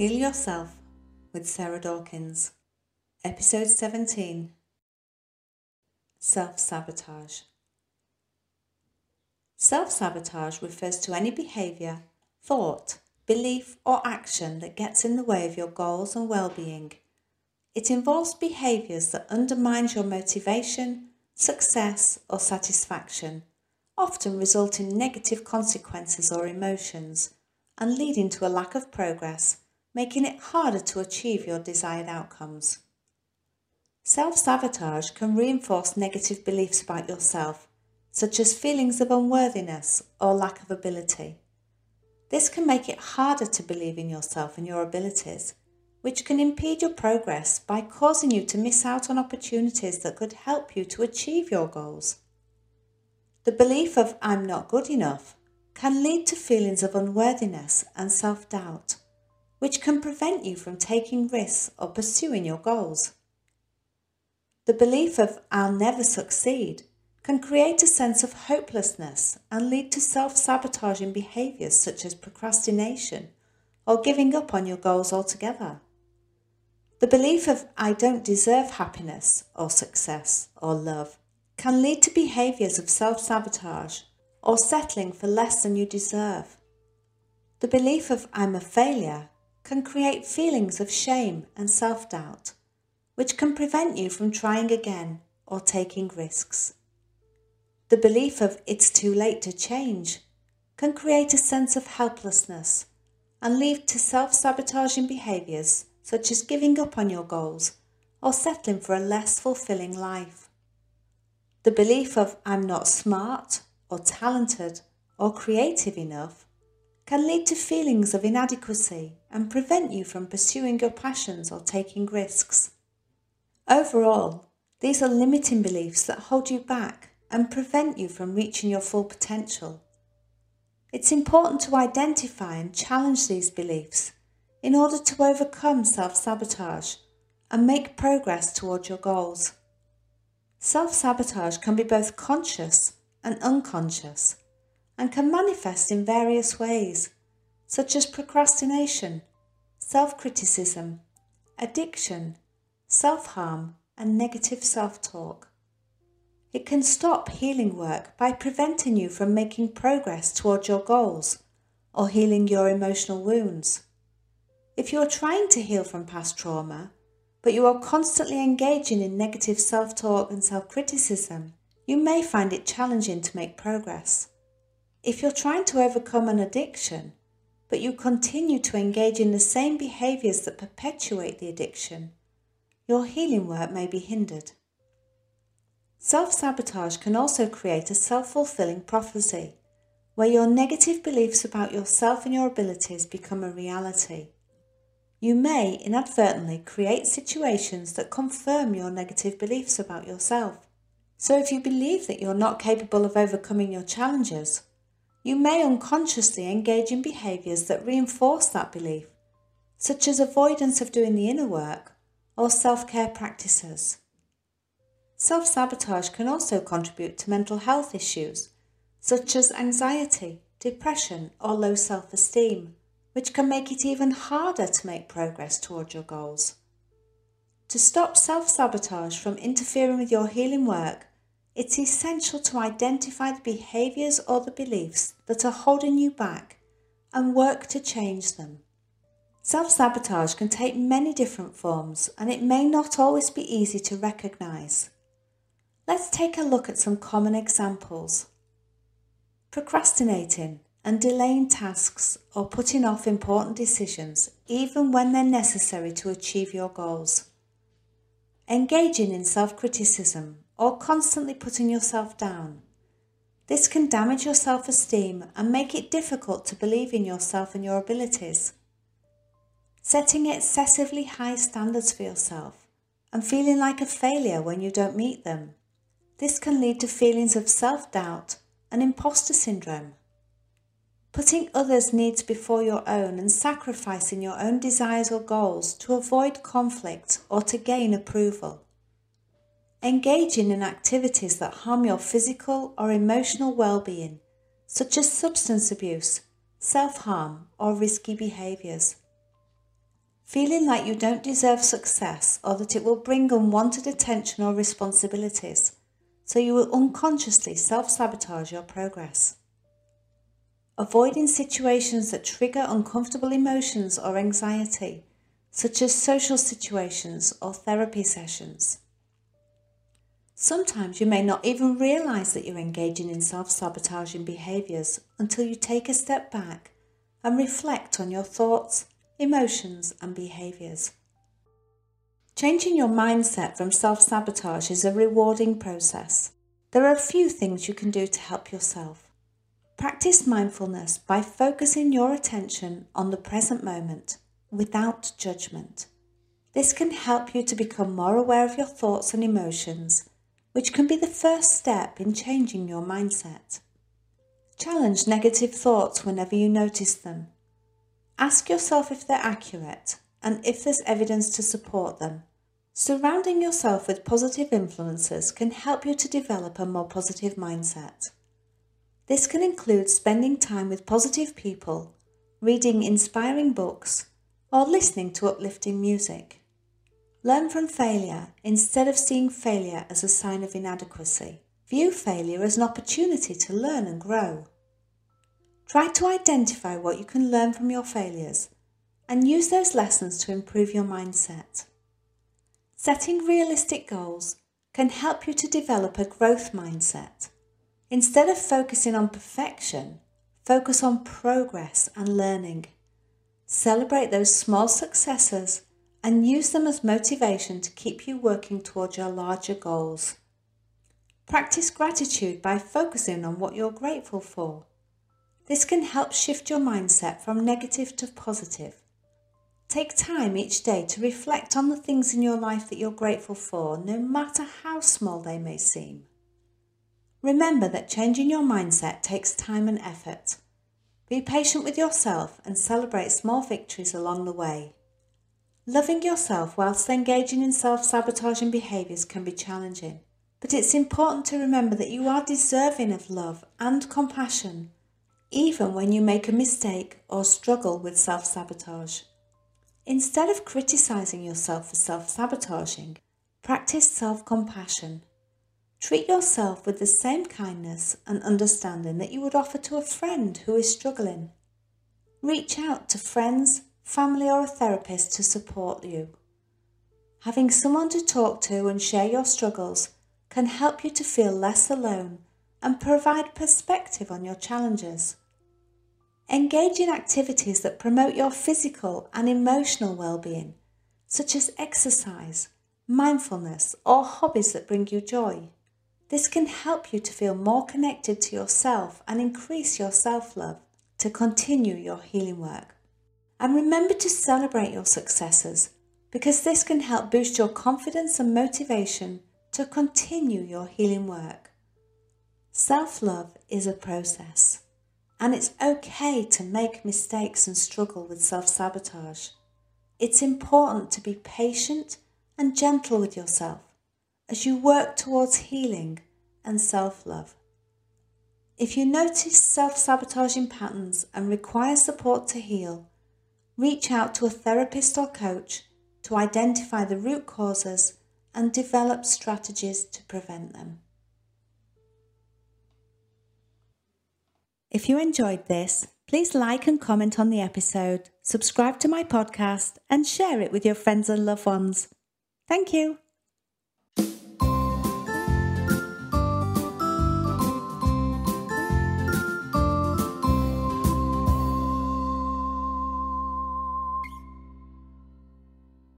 Heal Yourself with Sarah Dawkins, Episode 17 Self Sabotage. Self sabotage refers to any behaviour, thought, belief, or action that gets in the way of your goals and well being. It involves behaviours that undermines your motivation, success, or satisfaction, often result in negative consequences or emotions, and leading to a lack of progress making it harder to achieve your desired outcomes. Self sabotage can reinforce negative beliefs about yourself, such as feelings of unworthiness or lack of ability. This can make it harder to believe in yourself and your abilities, which can impede your progress by causing you to miss out on opportunities that could help you to achieve your goals. The belief of I'm not good enough can lead to feelings of unworthiness and self doubt which can prevent you from taking risks or pursuing your goals. The belief of I'll never succeed can create a sense of hopelessness and lead to self sabotaging behaviours such as procrastination or giving up on your goals altogether. The belief of I don't deserve happiness or success or love can lead to behaviours of self sabotage or settling for less than you deserve. The belief of I'm a failure can create feelings of shame and self doubt, which can prevent you from trying again or taking risks. The belief of it's too late to change can create a sense of helplessness and lead to self sabotaging behaviours such as giving up on your goals or settling for a less fulfilling life. The belief of I'm not smart or talented or creative enough can lead to feelings of inadequacy and prevent you from pursuing your passions or taking risks. Overall, these are limiting beliefs that hold you back and prevent you from reaching your full potential. It's important to identify and challenge these beliefs in order to overcome self sabotage and make progress towards your goals. Self sabotage can be both conscious and unconscious and can manifest in various ways, such as procrastination, self criticism, addiction, self harm, and negative self talk. It can stop healing work by preventing you from making progress towards your goals or healing your emotional wounds. If you are trying to heal from past trauma, but you are constantly engaging in negative self talk and self criticism, you may find it challenging to make progress. If you're trying to overcome an addiction, but you continue to engage in the same behaviours that perpetuate the addiction, your healing work may be hindered. Self sabotage can also create a self fulfilling prophecy, where your negative beliefs about yourself and your abilities become a reality. You may inadvertently create situations that confirm your negative beliefs about yourself. So, if you believe that you're not capable of overcoming your challenges, you may unconsciously engage in behaviours that reinforce that belief, such as avoidance of doing the inner work or self care practices. Self sabotage can also contribute to mental health issues, such as anxiety, depression, or low self esteem, which can make it even harder to make progress towards your goals. To stop self sabotage from interfering with your healing work, it's essential to identify the behaviours or the beliefs that are holding you back and work to change them. Self sabotage can take many different forms and it may not always be easy to recognise. Let's take a look at some common examples. Procrastinating and delaying tasks or putting off important decisions even when they're necessary to achieve your goals. Engaging in self criticism or constantly putting yourself down. This can damage your self esteem and make it difficult to believe in yourself and your abilities. Setting excessively high standards for yourself and feeling like a failure when you don't meet them. This can lead to feelings of self doubt and imposter syndrome. Putting others' needs before your own and sacrificing your own desires or goals to avoid conflict or to gain approval engaging in activities that harm your physical or emotional well being, such as substance abuse, self harm, or risky behaviours. feeling like you don't deserve success or that it will bring unwanted attention or responsibilities, so you will unconsciously self sabotage your progress. Avoiding situations that trigger uncomfortable emotions or anxiety, such as social situations or therapy sessions. Sometimes you may not even realize that you're engaging in self sabotaging behaviors until you take a step back and reflect on your thoughts, emotions, and behaviors. Changing your mindset from self sabotage is a rewarding process. There are a few things you can do to help yourself. Practice mindfulness by focusing your attention on the present moment without judgment. This can help you to become more aware of your thoughts and emotions, which can be the first step in changing your mindset. Challenge negative thoughts whenever you notice them. Ask yourself if they're accurate and if there's evidence to support them. Surrounding yourself with positive influences can help you to develop a more positive mindset. This can include spending time with positive people, reading inspiring books, or listening to uplifting music. Learn from failure instead of seeing failure as a sign of inadequacy. View failure as an opportunity to learn and grow. Try to identify what you can learn from your failures and use those lessons to improve your mindset. Setting realistic goals can help you to develop a growth mindset. Instead of focusing on perfection, focus on progress and learning. Celebrate those small successes and use them as motivation to keep you working towards your larger goals. Practice gratitude by focusing on what you're grateful for. This can help shift your mindset from negative to positive. Take time each day to reflect on the things in your life that you're grateful for, no matter how small they may seem. Remember that changing your mindset takes time and effort. Be patient with yourself and celebrate small victories along the way. Loving yourself whilst engaging in self sabotaging behaviours can be challenging, but it's important to remember that you are deserving of love and compassion, even when you make a mistake or struggle with self sabotage. Instead of criticising yourself for self sabotaging, practice self compassion Treat yourself with the same kindness and understanding that you would offer to a friend who is struggling. Reach out to friends, family, or a therapist to support you. Having someone to talk to and share your struggles can help you to feel less alone and provide perspective on your challenges. Engage in activities that promote your physical and emotional well-being, such as exercise, mindfulness, or hobbies that bring you joy. This can help you to feel more connected to yourself and increase your self love to continue your healing work. And remember to celebrate your successes because this can help boost your confidence and motivation to continue your healing work. Self love is a process, and it's okay to make mistakes and struggle with self sabotage. It's important to be patient and gentle with yourself as you work towards healing and self love. If you notice self sabotaging patterns and require support to heal, reach out to a therapist or coach to identify the root causes and develop strategies to prevent them. If you enjoyed this, please like and comment on the episode, subscribe to my podcast, and share it with your friends and loved ones. Thank you.